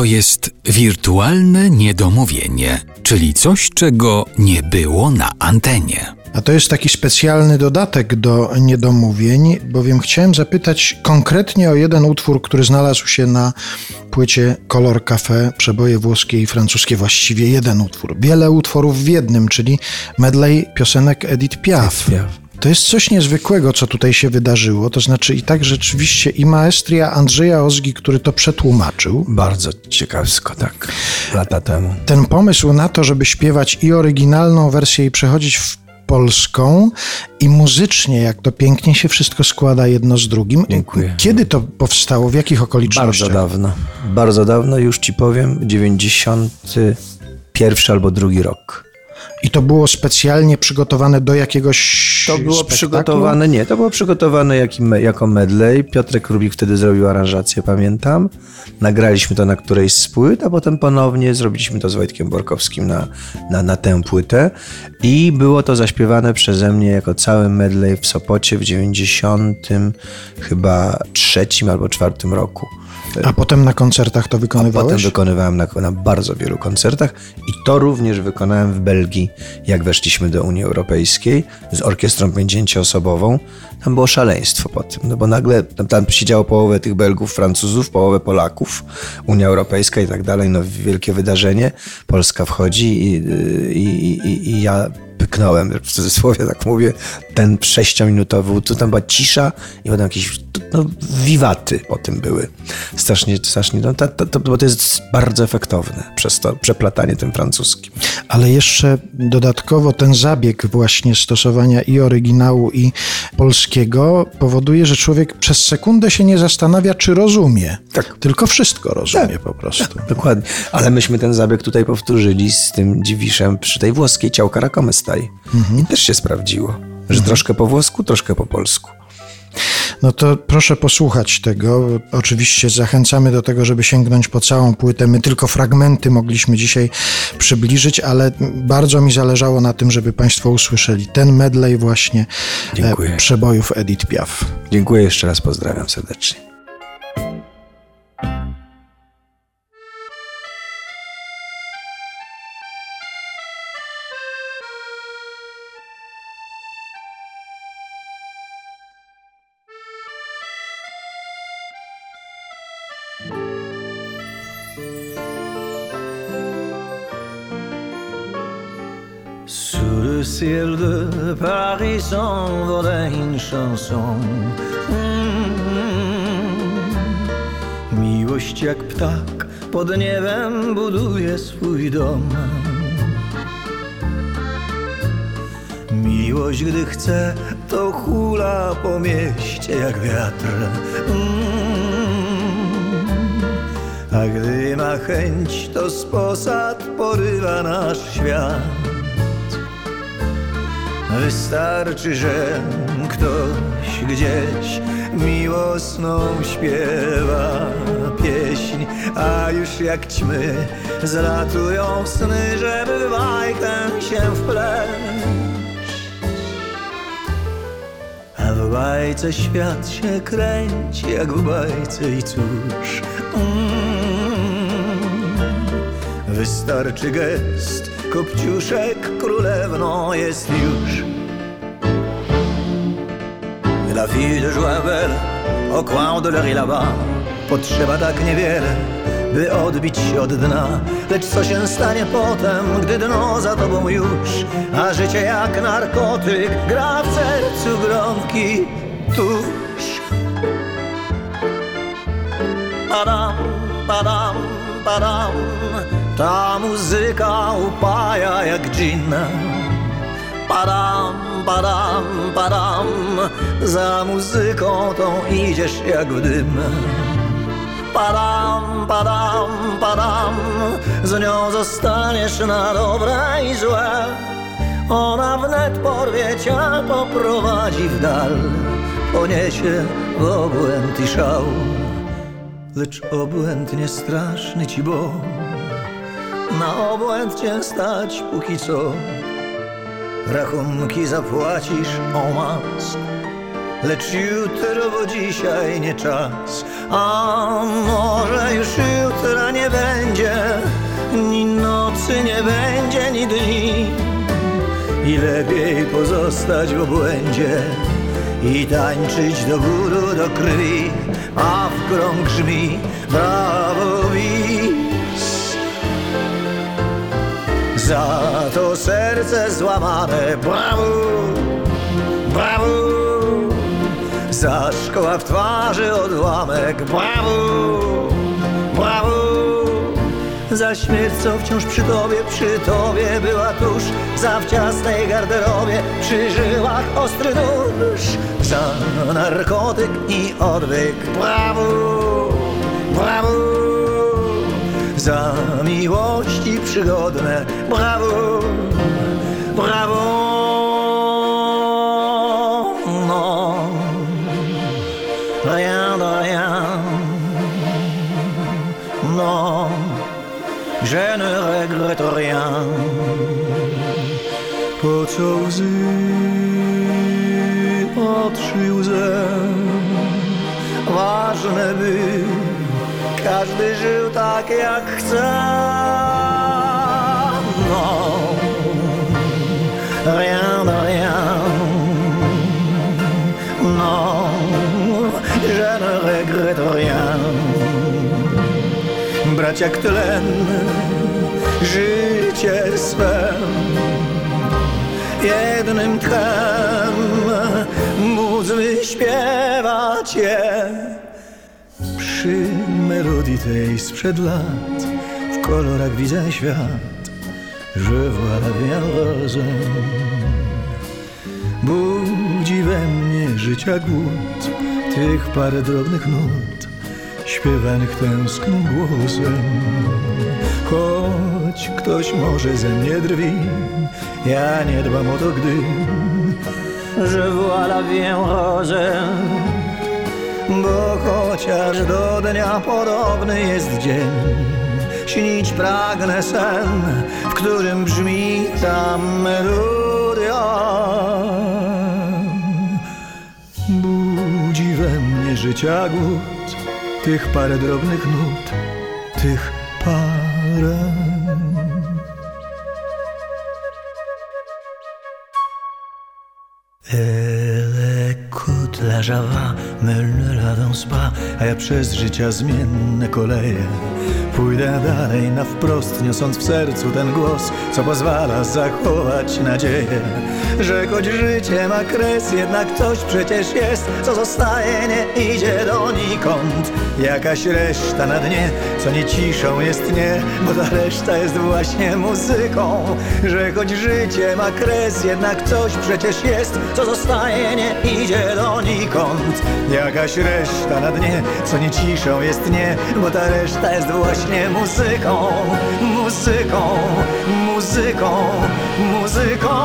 To jest wirtualne niedomówienie, czyli coś, czego nie było na antenie. A to jest taki specjalny dodatek do niedomówień, bowiem chciałem zapytać konkretnie o jeden utwór, który znalazł się na płycie Color Cafe, przeboje włoskie i francuskie, właściwie jeden utwór. Wiele utworów w jednym, czyli medley piosenek Edith Piaf. To jest coś niezwykłego, co tutaj się wydarzyło. To znaczy i tak rzeczywiście i maestria Andrzeja Ozgi, który to przetłumaczył. Bardzo ciekawsko, tak, lata temu. Ten pomysł na to, żeby śpiewać i oryginalną wersję i przechodzić w polską i muzycznie, jak to pięknie się wszystko składa jedno z drugim. Dziękuję. Kiedy to powstało? W jakich okolicznościach? Bardzo dawno. Bardzo dawno, już ci powiem, 91 albo drugi rok. I to było specjalnie przygotowane do jakiegoś To było spektaklu? przygotowane, nie, to było przygotowane jak, jako medley. Piotrek Rubik wtedy zrobił aranżację, pamiętam. Nagraliśmy to na którejś z płyt, a potem ponownie zrobiliśmy to z Wojtkiem Borkowskim na, na, na tę płytę. I było to zaśpiewane przeze mnie jako cały medley w Sopocie w 90 chyba trzecim albo czwartym roku. A potem na koncertach to wykonywałeś? Potem wykonywałem na, na bardzo wielu koncertach i to również wykonałem w Belgii, jak weszliśmy do Unii Europejskiej z orkiestrą pięćdziesięcioosobową. Tam było szaleństwo po tym, no bo nagle tam, tam siedziało połowę tych Belgów, Francuzów, połowę Polaków, Unia Europejska i tak dalej, no wielkie wydarzenie. Polska wchodzi i, i, i, i ja pyknąłem, w cudzysłowie tak mówię, ten sześciominutowy, tu tam była cisza i potem jakieś no, wiwaty po tym były. Strasznie, strasznie, no, to, to, to, bo to jest bardzo efektowne przez to przeplatanie tym francuskim. Ale jeszcze dodatkowo ten zabieg właśnie stosowania i oryginału i polskiego powoduje, że człowiek przez sekundę się nie zastanawia, czy rozumie. Tak. Tylko wszystko rozumie tak. po prostu. Tak, dokładnie. Ale myśmy ten zabieg tutaj powtórzyli z tym dziwiszem przy tej włoskiej ciałka rakomy stali. Mhm. I też się sprawdziło, że mhm. troszkę po włosku, troszkę po polsku. No to proszę posłuchać tego. Oczywiście zachęcamy do tego, żeby sięgnąć po całą płytę. My tylko fragmenty mogliśmy dzisiaj przybliżyć, ale bardzo mi zależało na tym, żeby Państwo usłyszeli ten medley właśnie e, Dziękuję. przebojów Edith Piaf. Dziękuję jeszcze raz, pozdrawiam serdecznie. Le ciel de Paris s'envolait une chanson. Mm. Miłość jak ptak pod niebem buduje swój dom. Miłość, gdy chce, to hula po mieście jak wiatr. Mm. A gdy ma chęć, to z posad porywa nasz świat. Wystarczy, że ktoś gdzieś miłosną śpiewa pieśń, a już jak ćmy zlatują sny, żeby bajkę się wpleść. A w bajce świat się kręci, jak w bajce i cóż. Wystarczy gest, kopciuszek królewną jest już. La fille de Joinville, au coin de l'heure là-bas Potrzeba tak niewiele, by odbić się od dna. Lecz co się stanie potem, gdy dno za tobą już? A życie jak narkotyk gra w sercu gromki tuż. Padam, padam, padam ta muzyka upaja jak dżin Padam, padam, padam Za muzyką tą idziesz jak w dym. Padam, padam, padam Z nią zostaniesz na dobre i złe. Ona wnet porwie cię, poprowadzi w dal Poniesie w obłęd i szał. Lecz obłęd nie straszny ci, bo na obłęd cię stać póki co. Rachunki zapłacisz o mas, lecz jutro, bo dzisiaj nie czas. A może już jutra nie będzie nocy nie będzie ni dni I lepiej pozostać w obłędzie I tańczyć do góry, do krwi A w grą grzmi brawo Za to serce złamane. Brawo, brawo za szkoła w twarzy odłamek Brawo, brawo Za śmierć, co wciąż przy tobie, przy tobie była tuż. Za w ciasnej garderobie, przy żyłach ostry nóż. Za narkotyk i odwyk. Brawo, brawo Za miłości przygodne Brawo, brawo no rien de rien. Non, je ne regrette rien. Po co łzy, otrzyj łzę. Ważne by każdy żył tak jak chce. No, rien de rien. Non, je ne regrette rien. Brać jak tlen, życie swe jednym tchem móc wyśpiewać je przy melodii tej sprzed lat w kolorach widzę świat vie en rose Budzi we mnie życia głód Tych parę drobnych nut Śpiewanych tęsknym głosem. Choć ktoś może ze mnie drwi Ja nie dbam o to, gdy Je vois la vie en rose Bo chociaż do dnia podobny jest dzień Śnić pragnę sen W którym brzmi ta melodia. Budzi we mnie życia głód Tych parę drobnych nut Tych parę la java, me ne la danse pas A ja przez życia zmienne koleje Pójdę dalej na wprost, niosąc w sercu ten głos Co pozwala zachować nadzieję Że choć życie ma kres, jednak coś przecież jest Co zostaje, nie idzie donikąd. Jakaś reszta na dnie, co nie ciszą jest nie Bo ta reszta jest właśnie muzyką Że choć życie ma kres, jednak coś przecież jest Co zostaje, nie idzie donikąd. Jakaś reszta na dnie, co nie ciszą jest nie Bo ta reszta jest właśnie muzyką Muzyką, muzyką, muzyką